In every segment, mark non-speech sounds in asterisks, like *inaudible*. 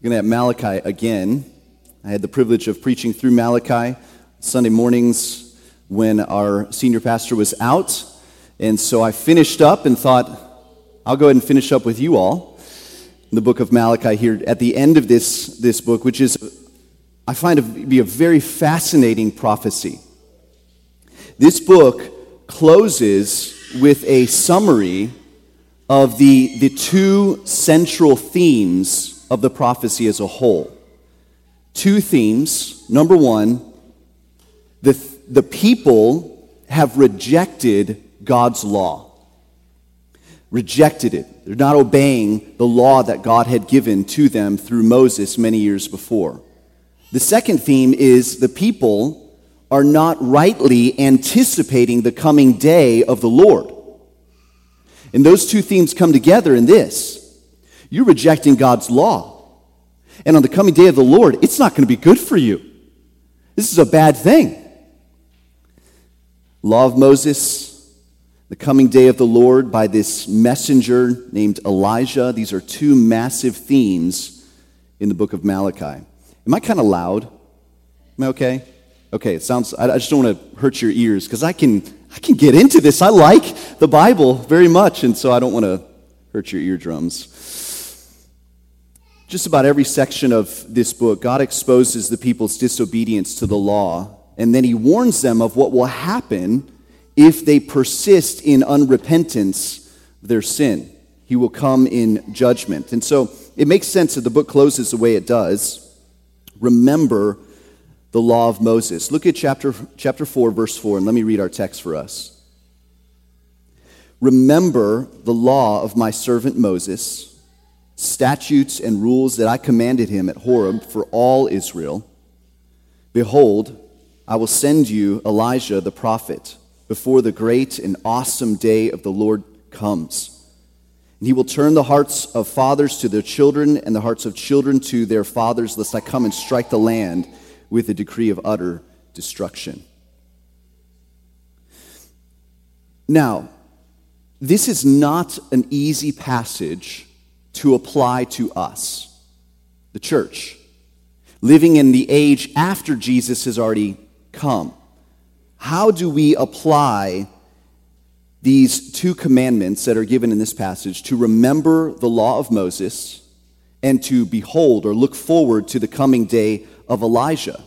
We're going to have Malachi again. I had the privilege of preaching through Malachi Sunday mornings when our senior pastor was out. And so I finished up and thought, I'll go ahead and finish up with you all the book of Malachi here at the end of this, this book, which is, I find to be a very fascinating prophecy. This book closes with a summary of the, the two central themes of the prophecy as a whole. Two themes. Number one, the, the people have rejected God's law. Rejected it. They're not obeying the law that God had given to them through Moses many years before. The second theme is the people are not rightly anticipating the coming day of the Lord. And those two themes come together in this you're rejecting God's law. And on the coming day of the Lord, it's not going to be good for you. This is a bad thing. Law of Moses, the coming day of the Lord by this messenger named Elijah. These are two massive themes in the book of Malachi. Am I kind of loud? Am I okay? Okay, it sounds, I just don't want to hurt your ears because I can, I can get into this. I like the Bible very much, and so I don't want to hurt your eardrums just about every section of this book, God exposes the people's disobedience to the law, and then he warns them of what will happen if they persist in unrepentance of their sin. He will come in judgment. And so it makes sense that the book closes the way it does. Remember the law of Moses. Look at chapter, chapter 4, verse 4, and let me read our text for us. Remember the law of my servant Moses statutes and rules that I commanded him at Horeb for all Israel. Behold, I will send you Elijah the prophet before the great and awesome day of the Lord comes. And he will turn the hearts of fathers to their children and the hearts of children to their fathers, lest I come and strike the land with a decree of utter destruction. Now, this is not an easy passage to apply to us, the church, living in the age after Jesus has already come. How do we apply these two commandments that are given in this passage to remember the law of Moses and to behold or look forward to the coming day of Elijah?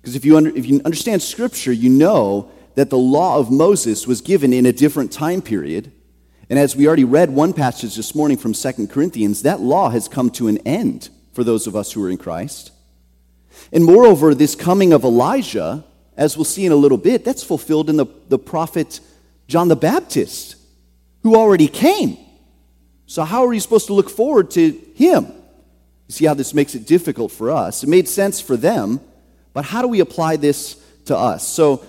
Because if you, if you understand Scripture, you know that the law of Moses was given in a different time period and as we already read one passage this morning from Second Corinthians, that law has come to an end for those of us who are in Christ. And moreover, this coming of Elijah, as we'll see in a little bit, that's fulfilled in the, the prophet John the Baptist, who already came. So, how are you supposed to look forward to him? You see how this makes it difficult for us. It made sense for them, but how do we apply this to us? So,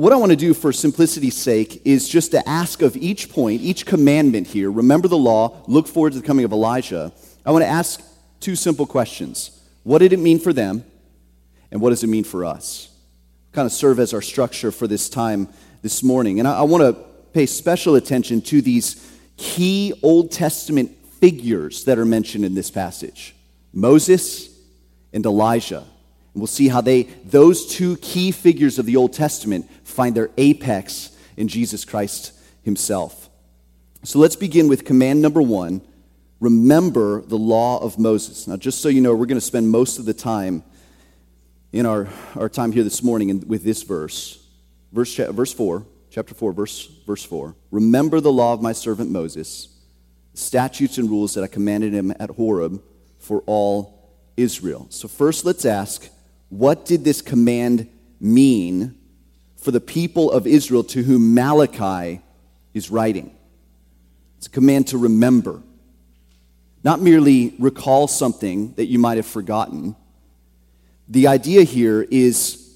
what I want to do for simplicity's sake is just to ask of each point, each commandment here, remember the law, look forward to the coming of Elijah. I want to ask two simple questions. What did it mean for them? And what does it mean for us? Kind of serve as our structure for this time this morning. And I, I want to pay special attention to these key Old Testament figures that are mentioned in this passage Moses and Elijah. And we'll see how they, those two key figures of the Old Testament, find their apex in Jesus Christ himself. So let's begin with command number one remember the law of Moses. Now, just so you know, we're going to spend most of the time in our, our time here this morning in, with this verse. Verse, verse 4, chapter 4, verse, verse 4. Remember the law of my servant Moses, statutes and rules that I commanded him at Horeb for all Israel. So, first, let's ask what did this command mean for the people of Israel to whom Malachi is writing? It's a command to remember, not merely recall something that you might have forgotten. The idea here is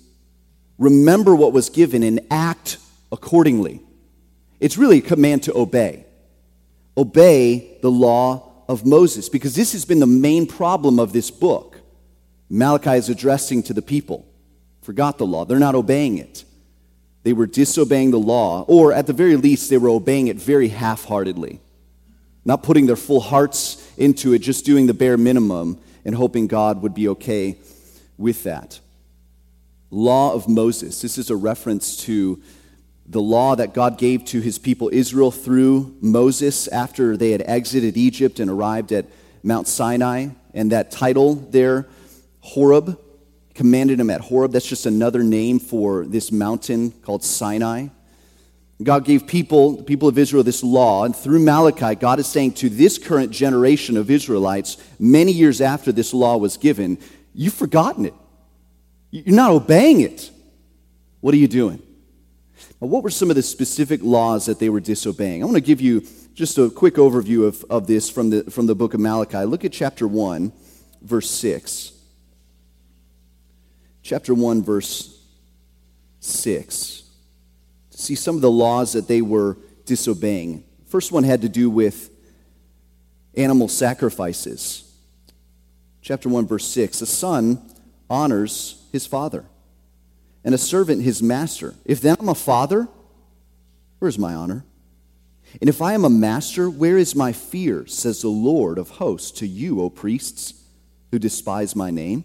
remember what was given and act accordingly. It's really a command to obey. Obey the law of Moses, because this has been the main problem of this book. Malachi is addressing to the people. Forgot the law. They're not obeying it. They were disobeying the law, or at the very least, they were obeying it very half heartedly, not putting their full hearts into it just doing the bare minimum and hoping God would be okay with that. Law of Moses. This is a reference to the law that God gave to his people Israel through Moses after they had exited Egypt and arrived at Mount Sinai. And that title there, Horeb, commanded him at Horeb. That's just another name for this mountain called Sinai. God gave people, the people of Israel, this law, and through Malachi, God is saying to this current generation of Israelites, many years after this law was given, you've forgotten it. You're not obeying it. What are you doing? Now, what were some of the specific laws that they were disobeying? I want to give you just a quick overview of, of this from the, from the book of Malachi. Look at chapter 1, verse 6. Chapter 1, verse 6 to see some of the laws that they were disobeying. First one had to do with animal sacrifices. Chapter 1, verse 6 A son honors his father, and a servant his master. If then I'm a father, where's my honor? And if I am a master, where is my fear, says the Lord of hosts to you, O priests, who despise my name?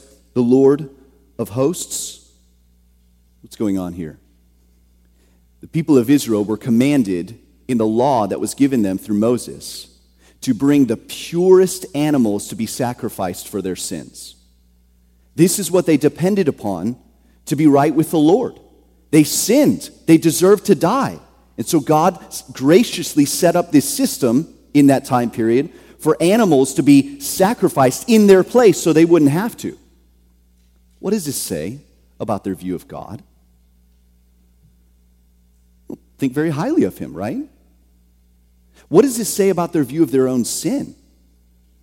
the Lord of hosts. What's going on here? The people of Israel were commanded in the law that was given them through Moses to bring the purest animals to be sacrificed for their sins. This is what they depended upon to be right with the Lord. They sinned, they deserved to die. And so God graciously set up this system in that time period for animals to be sacrificed in their place so they wouldn't have to. What does this say about their view of God? think very highly of him, right? What does this say about their view of their own sin?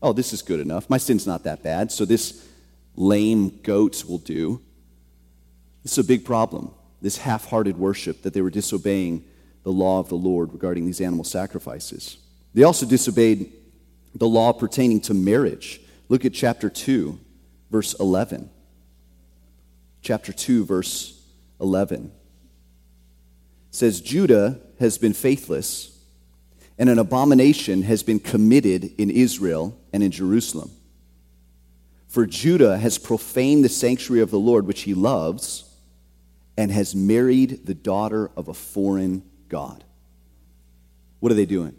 Oh, this is good enough. My sin's not that bad, so this lame goats will do. This is a big problem, this half hearted worship that they were disobeying the law of the Lord regarding these animal sacrifices. They also disobeyed the law pertaining to marriage. Look at chapter 2, verse 11. Chapter 2, verse 11 says Judah has been faithless, and an abomination has been committed in Israel and in Jerusalem. For Judah has profaned the sanctuary of the Lord, which he loves, and has married the daughter of a foreign God. What are they doing?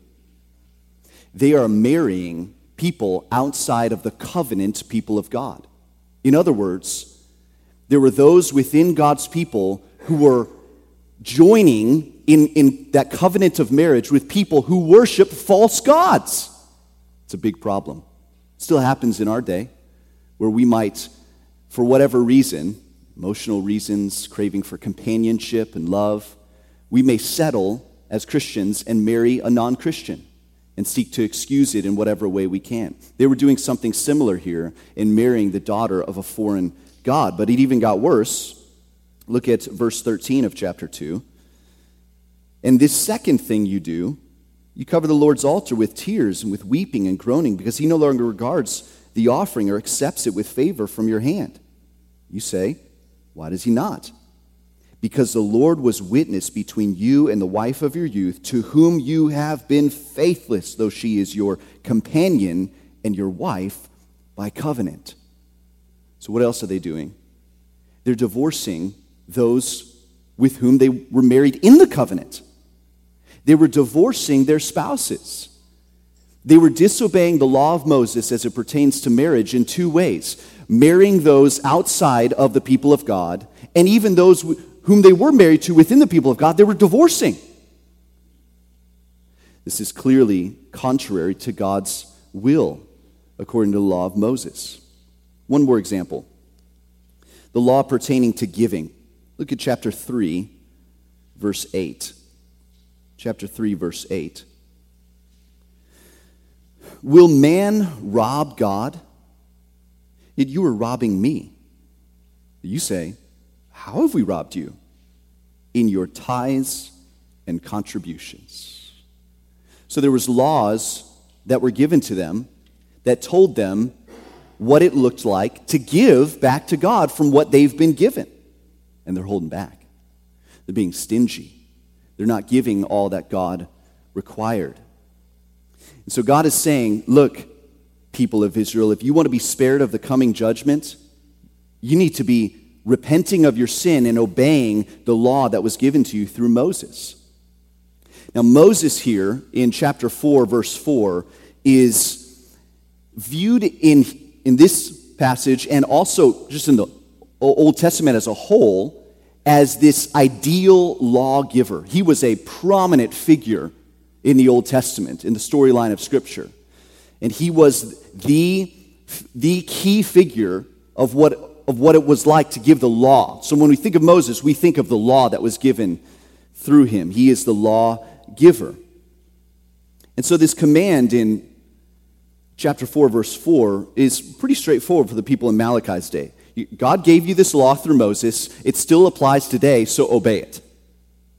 They are marrying people outside of the covenant people of God. In other words, there were those within God's people who were joining in, in that covenant of marriage with people who worship false gods. It's a big problem. It still happens in our day where we might, for whatever reason, emotional reasons, craving for companionship and love, we may settle as Christians and marry a non Christian and seek to excuse it in whatever way we can. They were doing something similar here in marrying the daughter of a foreign God, but it even got worse Look at verse 13 of chapter 2. And this second thing you do, you cover the Lord's altar with tears and with weeping and groaning because he no longer regards the offering or accepts it with favor from your hand. You say, Why does he not? Because the Lord was witness between you and the wife of your youth, to whom you have been faithless, though she is your companion and your wife by covenant. So, what else are they doing? They're divorcing those with whom they were married in the covenant. They were divorcing their spouses. They were disobeying the law of Moses as it pertains to marriage in two ways marrying those outside of the people of God, and even those whom they were married to within the people of God, they were divorcing. This is clearly contrary to God's will, according to the law of Moses. One more example the law pertaining to giving. Look at chapter 3, verse 8. Chapter 3, verse 8. Will man rob God? Yet you are robbing me. You say, How have we robbed you? In your tithes and contributions. So there was laws that were given to them that told them what it looked like to give back to God from what they've been given. And they're holding back. They're being stingy. They're not giving all that God required. And so God is saying, look, people of Israel, if you want to be spared of the coming judgment, you need to be repenting of your sin and obeying the law that was given to you through Moses. Now, Moses here in chapter 4, verse 4, is viewed in, in this passage and also just in the Old Testament as a whole as this ideal lawgiver. He was a prominent figure in the Old Testament, in the storyline of Scripture. And he was the, the key figure of what, of what it was like to give the law. So when we think of Moses, we think of the law that was given through him. He is the law giver. And so this command in chapter 4, verse 4, is pretty straightforward for the people in Malachi's day. God gave you this law through Moses. It still applies today, so obey it.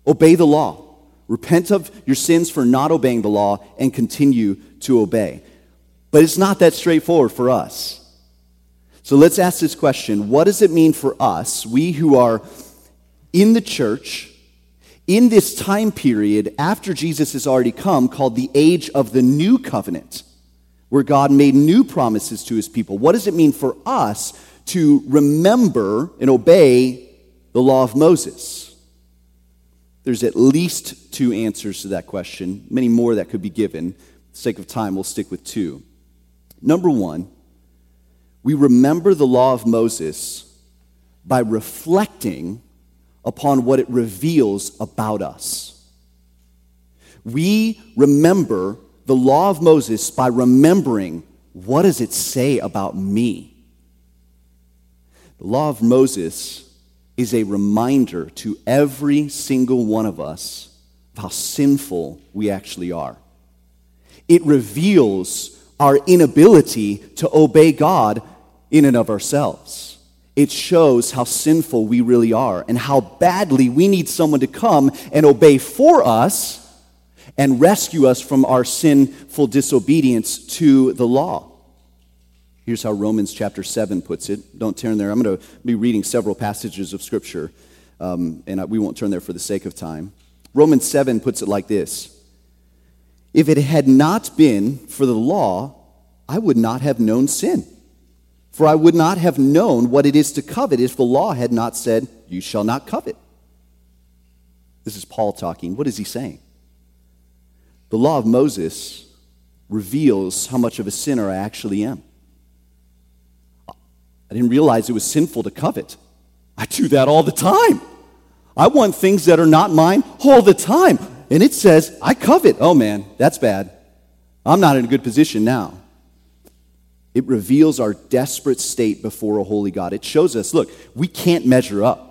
Obey the law. Repent of your sins for not obeying the law and continue to obey. But it's not that straightforward for us. So let's ask this question What does it mean for us, we who are in the church, in this time period after Jesus has already come, called the age of the new covenant, where God made new promises to his people? What does it mean for us to remember and obey the law of Moses? There's at least two answers to that question, many more that could be given. For the sake of time, we'll stick with two. Number one, we remember the law of Moses by reflecting upon what it reveals about us. We remember the law of Moses by remembering what does it say about me? The law of Moses is a reminder to every single one of us of how sinful we actually are. It reveals our inability to obey God in and of ourselves. It shows how sinful we really are and how badly we need someone to come and obey for us and rescue us from our sinful disobedience to the law. Here's how Romans chapter 7 puts it. Don't turn there. I'm going to be reading several passages of Scripture, um, and we won't turn there for the sake of time. Romans 7 puts it like this If it had not been for the law, I would not have known sin. For I would not have known what it is to covet if the law had not said, You shall not covet. This is Paul talking. What is he saying? The law of Moses reveals how much of a sinner I actually am. I didn't realize it was sinful to covet. I do that all the time. I want things that are not mine all the time. And it says, I covet. Oh man, that's bad. I'm not in a good position now. It reveals our desperate state before a holy God. It shows us, look, we can't measure up.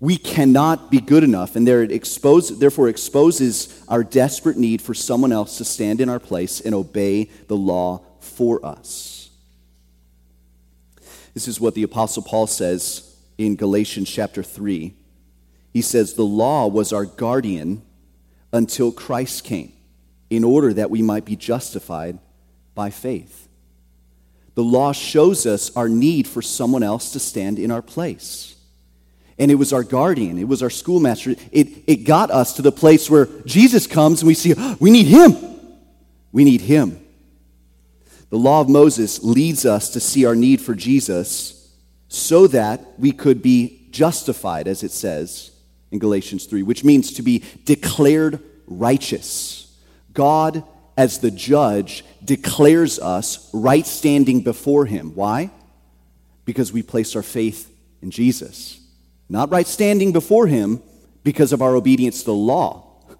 We cannot be good enough, and there expose, therefore exposes our desperate need for someone else to stand in our place and obey the law for us. This is what the Apostle Paul says in Galatians chapter 3. He says, The law was our guardian until Christ came, in order that we might be justified by faith. The law shows us our need for someone else to stand in our place. And it was our guardian, it was our schoolmaster. It, it got us to the place where Jesus comes and we see, oh, we need him. We need him. The law of Moses leads us to see our need for Jesus so that we could be justified, as it says in Galatians 3, which means to be declared righteous. God, as the judge, declares us right standing before him. Why? Because we place our faith in Jesus. Not right standing before him because of our obedience to the law. *laughs*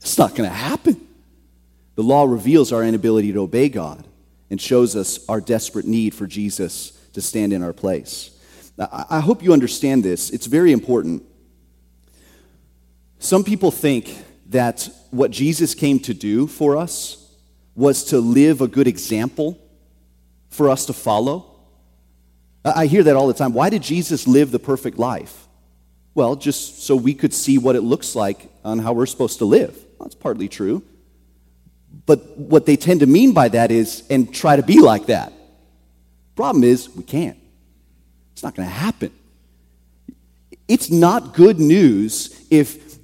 It's not going to happen. The law reveals our inability to obey God and shows us our desperate need for Jesus to stand in our place. I hope you understand this. It's very important. Some people think that what Jesus came to do for us was to live a good example for us to follow? I hear that all the time. Why did Jesus live the perfect life? Well, just so we could see what it looks like on how we're supposed to live. Well, that's partly true. But what they tend to mean by that is, and try to be like that. Problem is, we can't. It's not going to happen. It's not good news if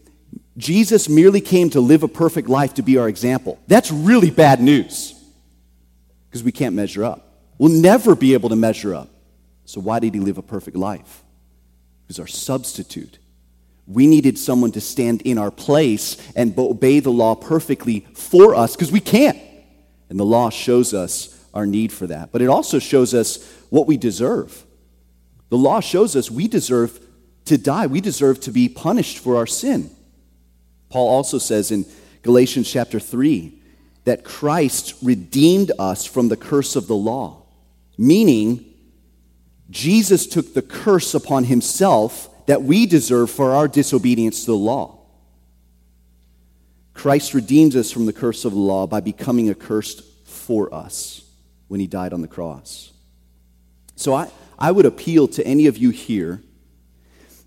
Jesus merely came to live a perfect life to be our example. That's really bad news because we can't measure up. We'll never be able to measure up. So, why did he live a perfect life? He was our substitute. We needed someone to stand in our place and obey the law perfectly for us because we can't. And the law shows us our need for that. But it also shows us what we deserve. The law shows us we deserve to die, we deserve to be punished for our sin. Paul also says in Galatians chapter 3 that Christ redeemed us from the curse of the law, meaning Jesus took the curse upon himself that we deserve for our disobedience to the law. Christ redeemed us from the curse of the law by becoming accursed for us when he died on the cross. So I, I would appeal to any of you here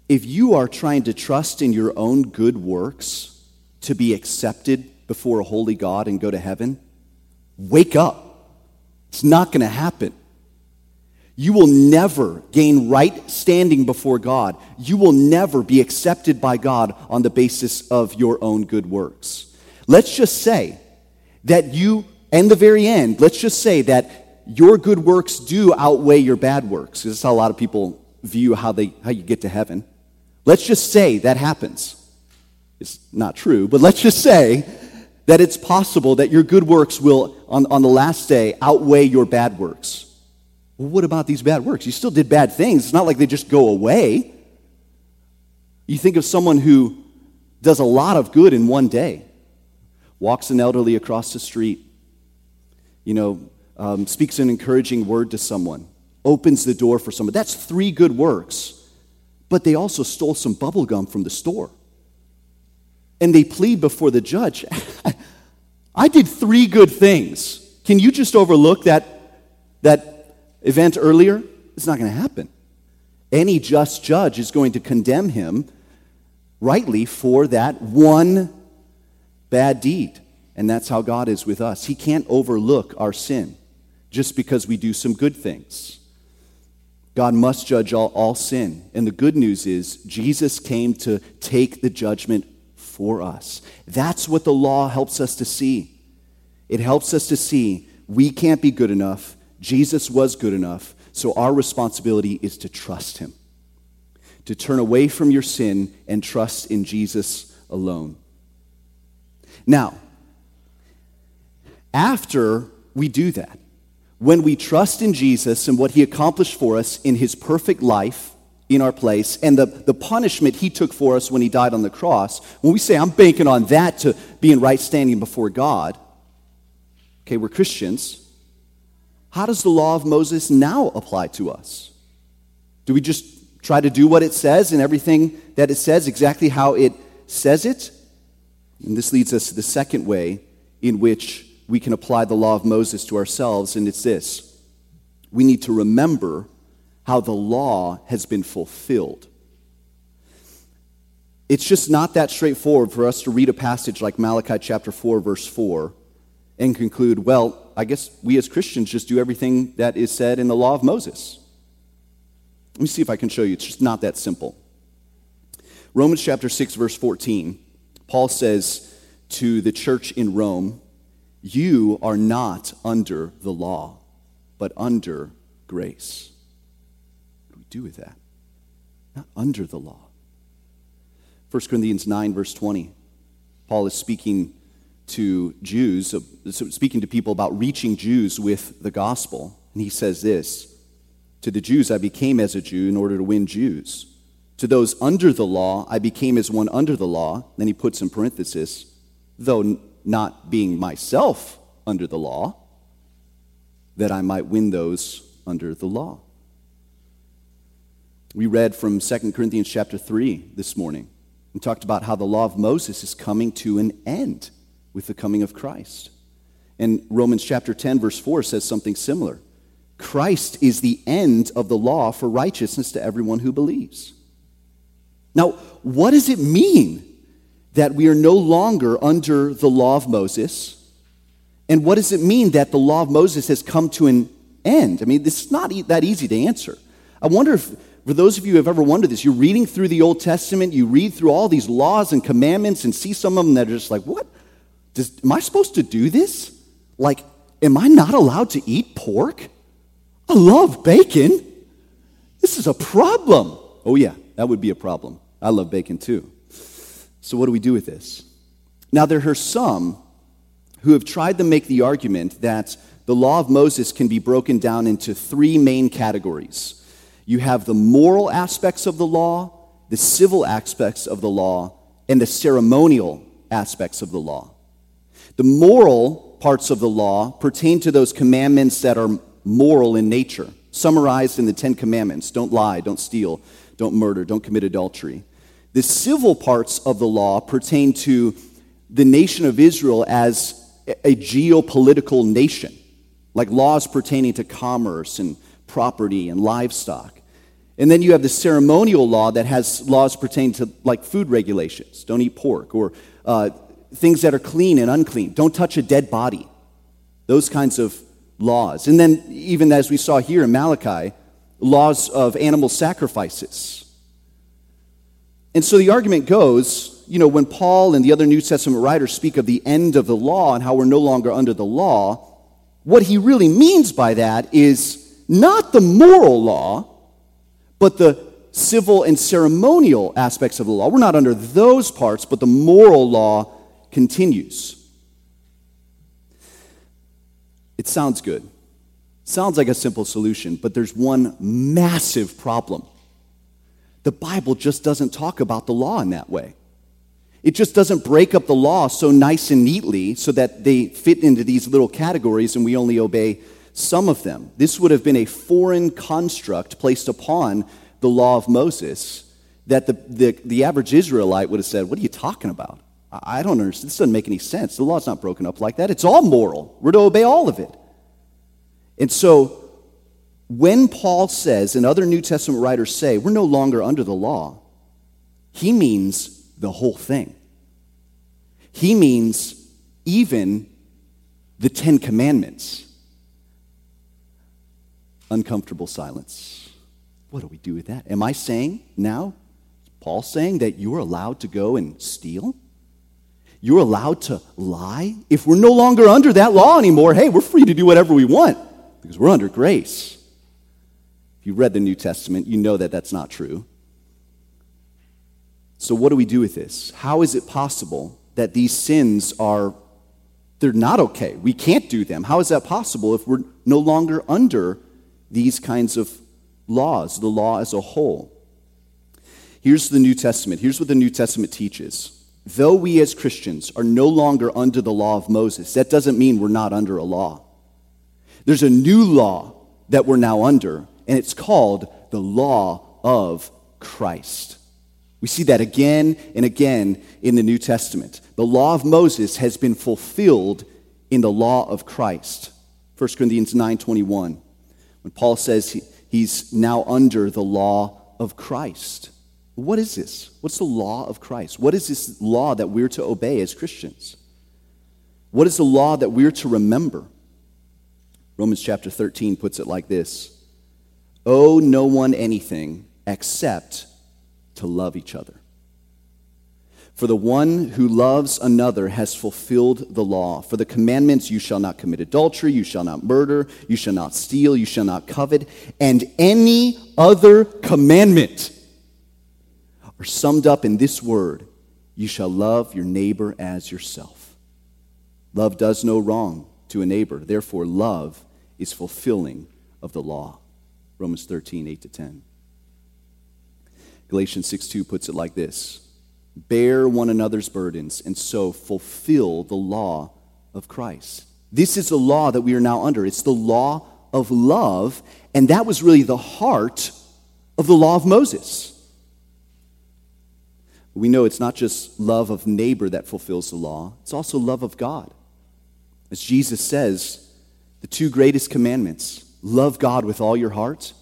if you are trying to trust in your own good works to be accepted before a holy God and go to heaven, wake up. It's not going to happen. You will never gain right standing before God. You will never be accepted by God on the basis of your own good works. Let's just say that you, and the very end, let's just say that your good works do outweigh your bad works. This is how a lot of people view how, they, how you get to heaven. Let's just say that happens. It's not true, but let's just say that it's possible that your good works will, on, on the last day, outweigh your bad works. Well, what about these bad works? You still did bad things. It's not like they just go away. You think of someone who does a lot of good in one day, walks an elderly across the street, you know, um, speaks an encouraging word to someone, opens the door for someone. That's three good works. But they also stole some bubble gum from the store. And they plead before the judge *laughs* I did three good things. Can you just overlook that, that event earlier, it's not going to happen. Any just judge is going to condemn him rightly for that one bad deed. And that's how God is with us. He can't overlook our sin just because we do some good things. God must judge all, all sin. And the good news is, Jesus came to take the judgment for us. That's what the law helps us to see. It helps us to see we can't be good enough Jesus was good enough, so our responsibility is to trust him, to turn away from your sin and trust in Jesus alone. Now, after we do that, when we trust in Jesus and what he accomplished for us in his perfect life in our place and the, the punishment he took for us when he died on the cross, when we say, I'm banking on that to be in right standing before God, okay, we're Christians. How does the law of Moses now apply to us? Do we just try to do what it says and everything that it says exactly how it says it? And this leads us to the second way in which we can apply the law of Moses to ourselves, and it's this we need to remember how the law has been fulfilled. It's just not that straightforward for us to read a passage like Malachi chapter 4, verse 4, and conclude, well, I guess we as Christians just do everything that is said in the law of Moses. Let me see if I can show you. It's just not that simple. Romans chapter 6, verse 14, Paul says to the church in Rome, You are not under the law, but under grace. What do we do with that? Not under the law. 1 Corinthians 9, verse 20, Paul is speaking to Jews, speaking to people about reaching Jews with the gospel. And he says this To the Jews, I became as a Jew in order to win Jews. To those under the law, I became as one under the law. Then he puts in parenthesis, though not being myself under the law, that I might win those under the law. We read from 2 Corinthians chapter 3 this morning and talked about how the law of Moses is coming to an end with the coming of Christ. And Romans chapter 10, verse 4 says something similar. Christ is the end of the law for righteousness to everyone who believes. Now, what does it mean that we are no longer under the law of Moses? And what does it mean that the law of Moses has come to an end? I mean, this is not that easy to answer. I wonder if, for those of you who have ever wondered this, you're reading through the Old Testament, you read through all these laws and commandments and see some of them that are just like, what? Does, am I supposed to do this? Like, am I not allowed to eat pork? I love bacon. This is a problem. Oh, yeah, that would be a problem. I love bacon too. So, what do we do with this? Now, there are some who have tried to make the argument that the law of Moses can be broken down into three main categories. You have the moral aspects of the law, the civil aspects of the law, and the ceremonial aspects of the law. The moral parts of the law pertain to those commandments that are moral in nature, summarized in the Ten Commandments don't lie, don't steal, don't murder, don't commit adultery. The civil parts of the law pertain to the nation of Israel as a geopolitical nation, like laws pertaining to commerce and property and livestock. And then you have the ceremonial law that has laws pertaining to like food regulations. Don't eat pork or uh, things that are clean and unclean. Don't touch a dead body. Those kinds of laws. And then, even as we saw here in Malachi, laws of animal sacrifices. And so the argument goes, you know, when Paul and the other New Testament writers speak of the end of the law and how we're no longer under the law, what he really means by that is not the moral law, but the civil and ceremonial aspects of the law. We're not under those parts, but the moral law continues. It sounds good. Sounds like a simple solution, but there's one massive problem. The Bible just doesn't talk about the law in that way. It just doesn't break up the law so nice and neatly so that they fit into these little categories and we only obey some of them. This would have been a foreign construct placed upon the law of Moses that the, the, the average Israelite would have said, What are you talking about? I don't understand. This doesn't make any sense. The law's not broken up like that. It's all moral. We're to obey all of it. And so, when Paul says, and other New Testament writers say, we're no longer under the law, he means the whole thing. He means even the Ten Commandments. Uncomfortable silence. What do we do with that? Am I saying now, Paul saying that you're allowed to go and steal? You're allowed to lie? If we're no longer under that law anymore, hey, we're free to do whatever we want because we're under grace. If you read the New Testament, you know that that's not true. So, what do we do with this? How is it possible that these sins are they're not okay? We can't do them. How is that possible if we're no longer under these kinds of laws, the law as a whole? Here's the New Testament. Here's what the New Testament teaches though we as Christians are no longer under the law of Moses, that doesn't mean we're not under a law. There's a new law that we're now under, and it's called the law of Christ. We see that again and again in the New Testament. The law of Moses has been fulfilled in the law of Christ. 1 Corinthians 9:21. When Paul says he, he's now under the law of Christ. What is this? What's the law of Christ? What is this law that we're to obey as Christians? What is the law that we're to remember? Romans chapter 13 puts it like this Owe no one anything except to love each other. For the one who loves another has fulfilled the law. For the commandments, you shall not commit adultery, you shall not murder, you shall not steal, you shall not covet, and any other commandment are summed up in this word you shall love your neighbor as yourself. Love does no wrong to a neighbor, therefore, love is fulfilling of the law. Romans 13, 8 to 10. Galatians 6 2 puts it like this Bear one another's burdens, and so fulfill the law of Christ. This is the law that we are now under. It's the law of love, and that was really the heart of the law of Moses we know it's not just love of neighbor that fulfills the law, it's also love of God. As Jesus says, the two greatest commandments love God with all your heart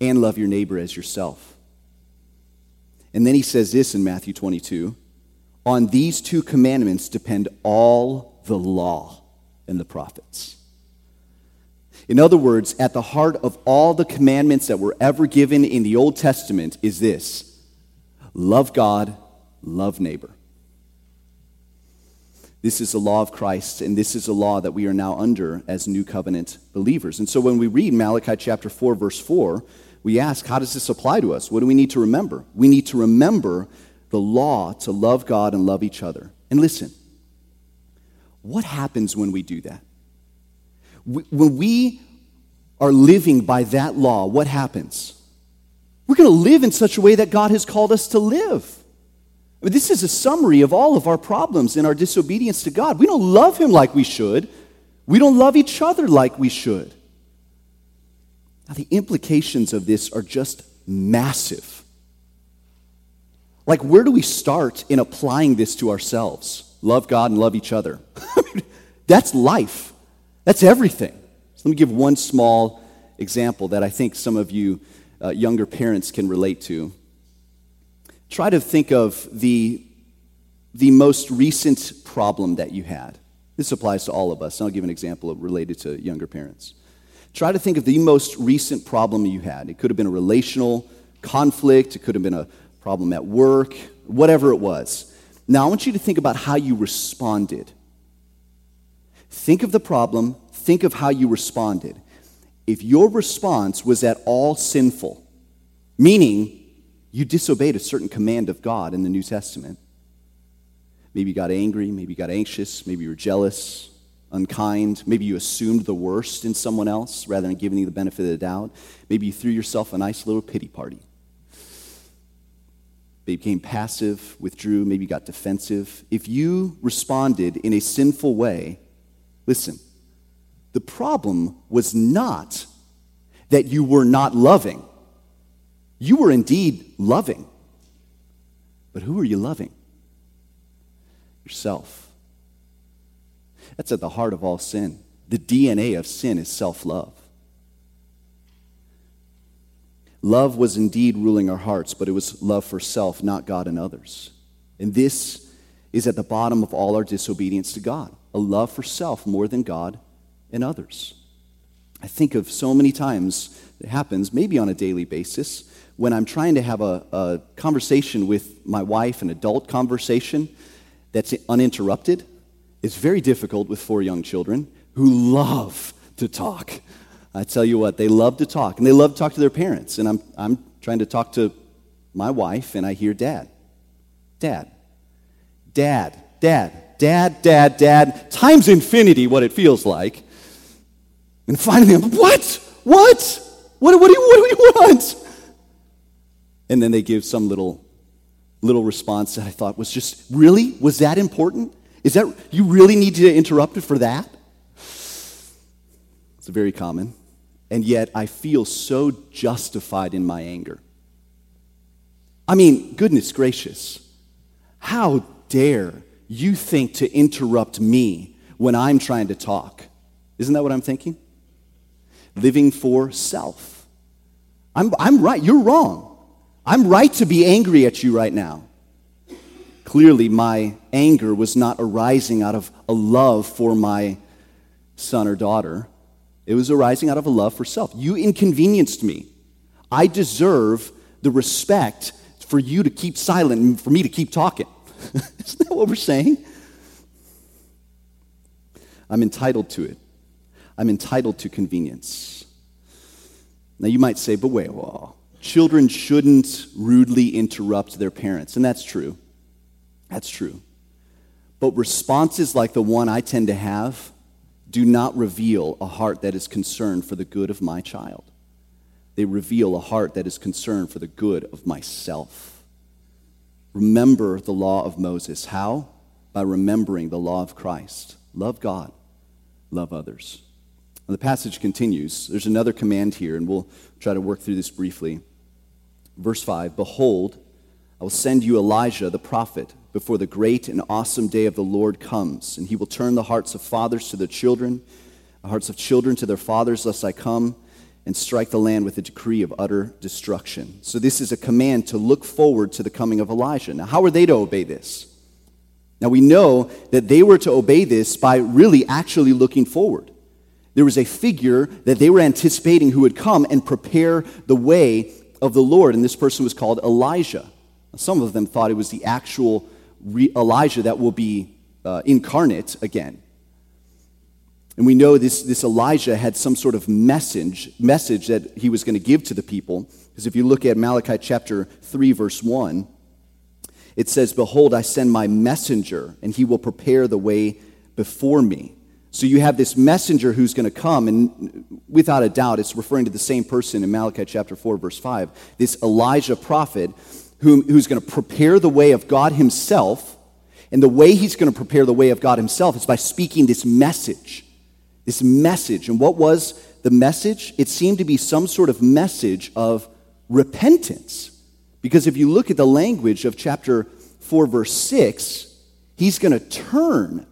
and love your neighbor as yourself. And then he says this in Matthew 22 On these two commandments depend all the law and the prophets. In other words, at the heart of all the commandments that were ever given in the Old Testament is this love God, love neighbor. This is the law of Christ, and this is a law that we are now under as new covenant believers. And so when we read Malachi chapter 4, verse 4, we ask, how does this apply to us? What do we need to remember? We need to remember the law to love God and love each other. And listen, what happens when we do that? When we are living by that law, what happens? We're going to live in such a way that God has called us to live. This is a summary of all of our problems in our disobedience to God. We don't love Him like we should, we don't love each other like we should. Now, the implications of this are just massive. Like, where do we start in applying this to ourselves? Love God and love each other. *laughs* That's life, that's everything. So, let me give one small example that I think some of you uh, younger parents can relate to try to think of the, the most recent problem that you had. This applies to all of us. I'll give an example related to younger parents. Try to think of the most recent problem you had. It could have been a relational conflict, it could have been a problem at work, whatever it was. Now, I want you to think about how you responded. Think of the problem, think of how you responded. If your response was at all sinful, meaning you disobeyed a certain command of God in the New Testament. Maybe you got angry, maybe you got anxious, maybe you were jealous, unkind, maybe you assumed the worst in someone else rather than giving you the benefit of the doubt. Maybe you threw yourself a nice little pity party. You became passive, withdrew, maybe got defensive. If you responded in a sinful way, listen, the problem was not that you were not loving. You were indeed loving. But who are you loving? Yourself. That's at the heart of all sin. The DNA of sin is self love. Love was indeed ruling our hearts, but it was love for self, not God and others. And this is at the bottom of all our disobedience to God a love for self more than God and others. I think of so many times it happens, maybe on a daily basis, when I'm trying to have a, a conversation with my wife, an adult conversation that's uninterrupted, it's very difficult with four young children who love to talk. I tell you what, they love to talk, and they love to talk to their parents. And I'm, I'm trying to talk to my wife, and I hear dad, dad, dad, dad, dad, dad, dad, times infinity what it feels like. And finally, I'm, what? What? What, what, do you, what do you want? And then they give some little, little response that I thought was just, really? Was that important? Is that, you really need to interrupt it for that? It's very common. And yet I feel so justified in my anger. I mean, goodness gracious. How dare you think to interrupt me when I'm trying to talk? Isn't that what I'm thinking? Living for self. I'm, I'm right, you're wrong. I'm right to be angry at you right now. Clearly, my anger was not arising out of a love for my son or daughter. It was arising out of a love for self. You inconvenienced me. I deserve the respect for you to keep silent and for me to keep talking. *laughs* Isn't that what we're saying? I'm entitled to it. I'm entitled to convenience. Now you might say, but wait, well, children shouldn't rudely interrupt their parents. And that's true. That's true. But responses like the one I tend to have do not reveal a heart that is concerned for the good of my child. They reveal a heart that is concerned for the good of myself. Remember the law of Moses. How? By remembering the law of Christ. Love God, love others. And the passage continues. There's another command here, and we'll try to work through this briefly. Verse 5 Behold, I will send you Elijah the prophet before the great and awesome day of the Lord comes, and he will turn the hearts of fathers to their children, the hearts of children to their fathers, lest I come and strike the land with a decree of utter destruction. So, this is a command to look forward to the coming of Elijah. Now, how are they to obey this? Now, we know that they were to obey this by really actually looking forward. There was a figure that they were anticipating who would come and prepare the way of the Lord, and this person was called Elijah. Some of them thought it was the actual Elijah that will be uh, incarnate again. And we know this, this Elijah had some sort of message, message that he was going to give to the people. Because if you look at Malachi chapter 3, verse 1, it says, Behold, I send my messenger, and he will prepare the way before me. So you have this messenger who's going to come, and without a doubt, it's referring to the same person in Malachi chapter 4, verse 5. This Elijah prophet whom, who's going to prepare the way of God himself. And the way he's going to prepare the way of God himself is by speaking this message. This message. And what was the message? It seemed to be some sort of message of repentance. Because if you look at the language of chapter 4, verse 6, he's going to turn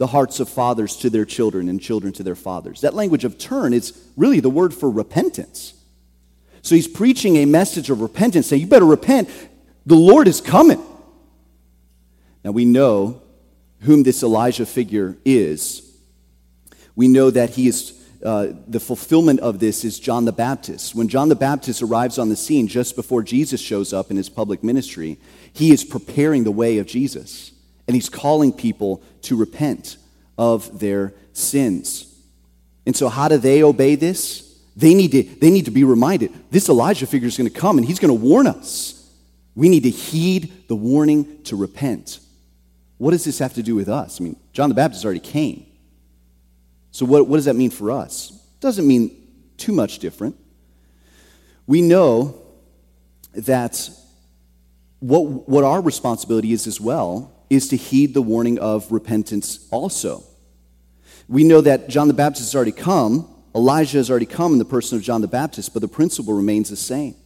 the hearts of fathers to their children and children to their fathers. That language of turn is really the word for repentance. So he's preaching a message of repentance, saying, You better repent. The Lord is coming. Now we know whom this Elijah figure is. We know that he is. Uh, the fulfillment of this is John the Baptist. When John the Baptist arrives on the scene just before Jesus shows up in his public ministry, he is preparing the way of Jesus and he's calling people to repent of their sins. And so, how do they obey this? They need to, they need to be reminded this Elijah figure is going to come and he's going to warn us. We need to heed the warning to repent. What does this have to do with us? I mean, John the Baptist already came. So, what, what does that mean for us? Doesn't mean too much different. We know that what, what our responsibility is as well is to heed the warning of repentance also. We know that John the Baptist has already come, Elijah has already come in the person of John the Baptist, but the principle remains the same.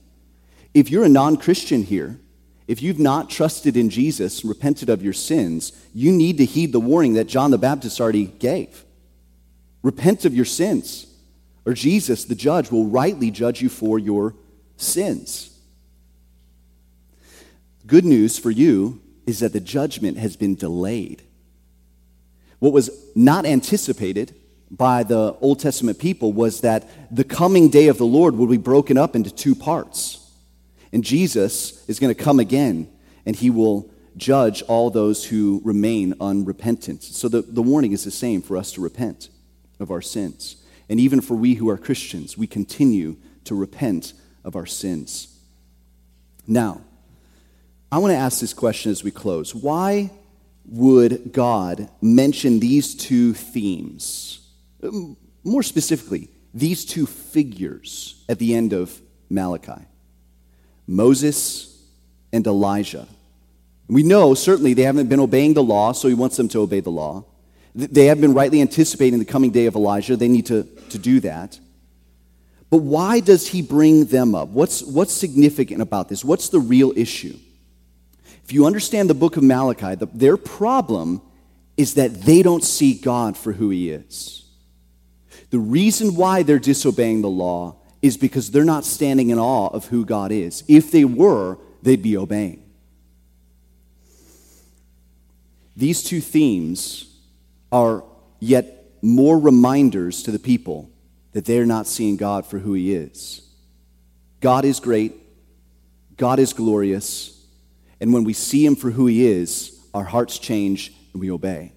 If you're a non Christian here, if you've not trusted in Jesus, and repented of your sins, you need to heed the warning that John the Baptist already gave. Repent of your sins, or Jesus, the judge, will rightly judge you for your sins. Good news for you is that the judgment has been delayed. What was not anticipated by the Old Testament people was that the coming day of the Lord would be broken up into two parts. And Jesus is going to come again, and he will judge all those who remain unrepentant. So the, the warning is the same for us to repent of our sins. And even for we who are Christians, we continue to repent of our sins. Now, I want to ask this question as we close. Why would God mention these two themes? Um, more specifically, these two figures at the end of Malachi Moses and Elijah. We know certainly they haven't been obeying the law, so he wants them to obey the law. They have been rightly anticipating the coming day of Elijah. They need to, to do that. But why does he bring them up? What's, what's significant about this? What's the real issue? If you understand the book of Malachi, the, their problem is that they don't see God for who He is. The reason why they're disobeying the law is because they're not standing in awe of who God is. If they were, they'd be obeying. These two themes are yet more reminders to the people that they're not seeing God for who He is. God is great, God is glorious, and when we see him for who he is, our hearts change and we obey.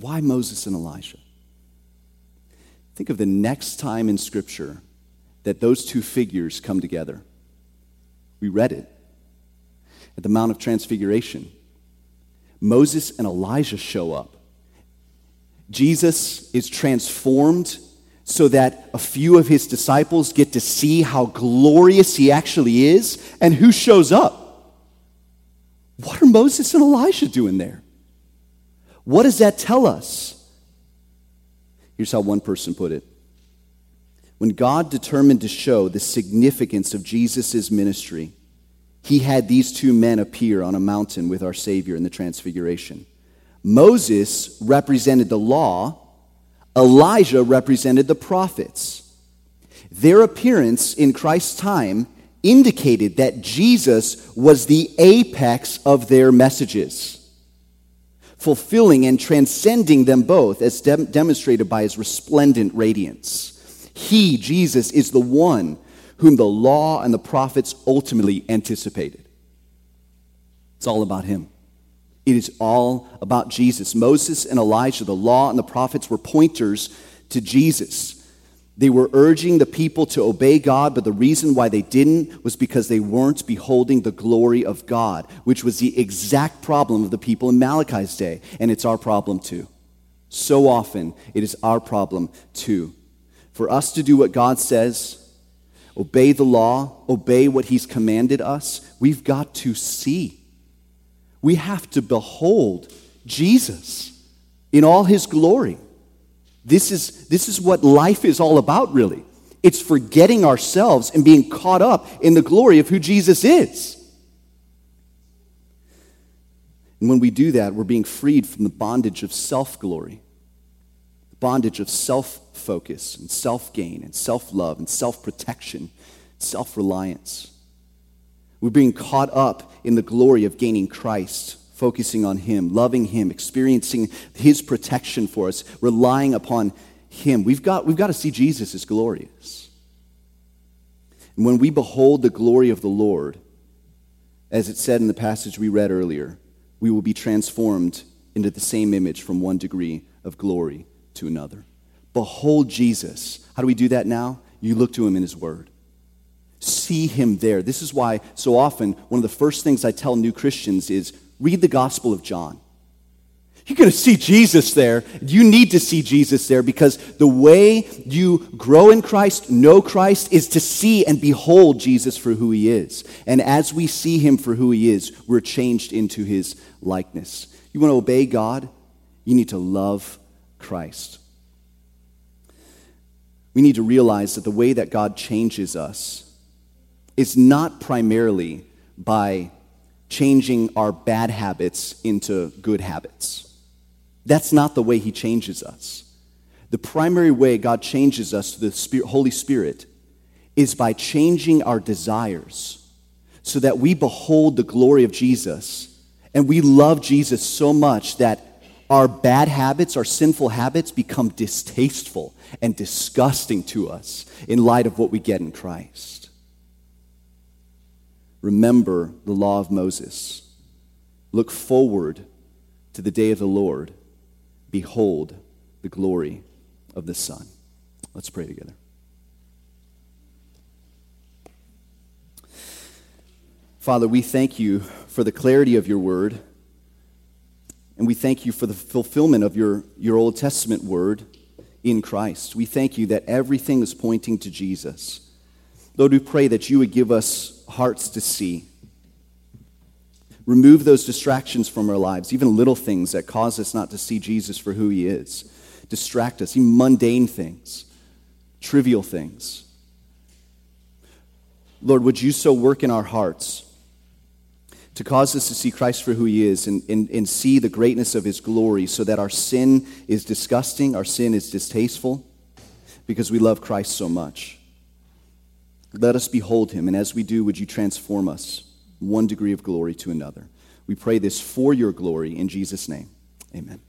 Why Moses and Elijah? Think of the next time in Scripture that those two figures come together. We read it at the Mount of Transfiguration. Moses and Elijah show up. Jesus is transformed so that a few of his disciples get to see how glorious he actually is. And who shows up? What are Moses and Elijah doing there? What does that tell us? Here's how one person put it When God determined to show the significance of Jesus' ministry, he had these two men appear on a mountain with our Savior in the Transfiguration. Moses represented the law, Elijah represented the prophets. Their appearance in Christ's time indicated that Jesus was the apex of their messages, fulfilling and transcending them both, as de- demonstrated by his resplendent radiance. He, Jesus, is the one whom the law and the prophets ultimately anticipated. It's all about him. It is all about Jesus. Moses and Elijah, the law and the prophets were pointers to Jesus. They were urging the people to obey God, but the reason why they didn't was because they weren't beholding the glory of God, which was the exact problem of the people in Malachi's day. And it's our problem too. So often, it is our problem too. For us to do what God says, obey the law, obey what He's commanded us, we've got to see. We have to behold Jesus in all His glory. This is, this is what life is all about, really. It's forgetting ourselves and being caught up in the glory of who Jesus is. And when we do that, we're being freed from the bondage of self glory, the bondage of self focus and self gain and self love and self protection, self reliance. We're being caught up in the glory of gaining Christ focusing on Him, loving Him, experiencing His protection for us, relying upon Him. We've got, we've got to see Jesus as glorious. And when we behold the glory of the Lord, as it said in the passage we read earlier, we will be transformed into the same image from one degree of glory to another. Behold Jesus. How do we do that now? You look to him in his word. See him there. This is why so often one of the first things I tell new Christians is Read the Gospel of John. You're going to see Jesus there. You need to see Jesus there because the way you grow in Christ, know Christ, is to see and behold Jesus for who he is. And as we see him for who he is, we're changed into his likeness. You want to obey God? You need to love Christ. We need to realize that the way that God changes us is not primarily by changing our bad habits into good habits. That's not the way He changes us. The primary way God changes us to the Holy Spirit is by changing our desires so that we behold the glory of Jesus and we love Jesus so much that our bad habits, our sinful habits, become distasteful and disgusting to us in light of what we get in Christ remember the law of Moses. Look forward to the day of the Lord. Behold the glory of the Son. Let's pray together. Father, we thank you for the clarity of your word, and we thank you for the fulfillment of your, your Old Testament word in Christ. We thank you that everything is pointing to Jesus. Lord, we pray that you would give us hearts to see. Remove those distractions from our lives, even little things that cause us not to see Jesus for who he is. Distract us, even mundane things, trivial things. Lord, would you so work in our hearts to cause us to see Christ for who he is and, and, and see the greatness of his glory so that our sin is disgusting, our sin is distasteful, because we love Christ so much. Let us behold him, and as we do, would you transform us one degree of glory to another? We pray this for your glory in Jesus' name. Amen.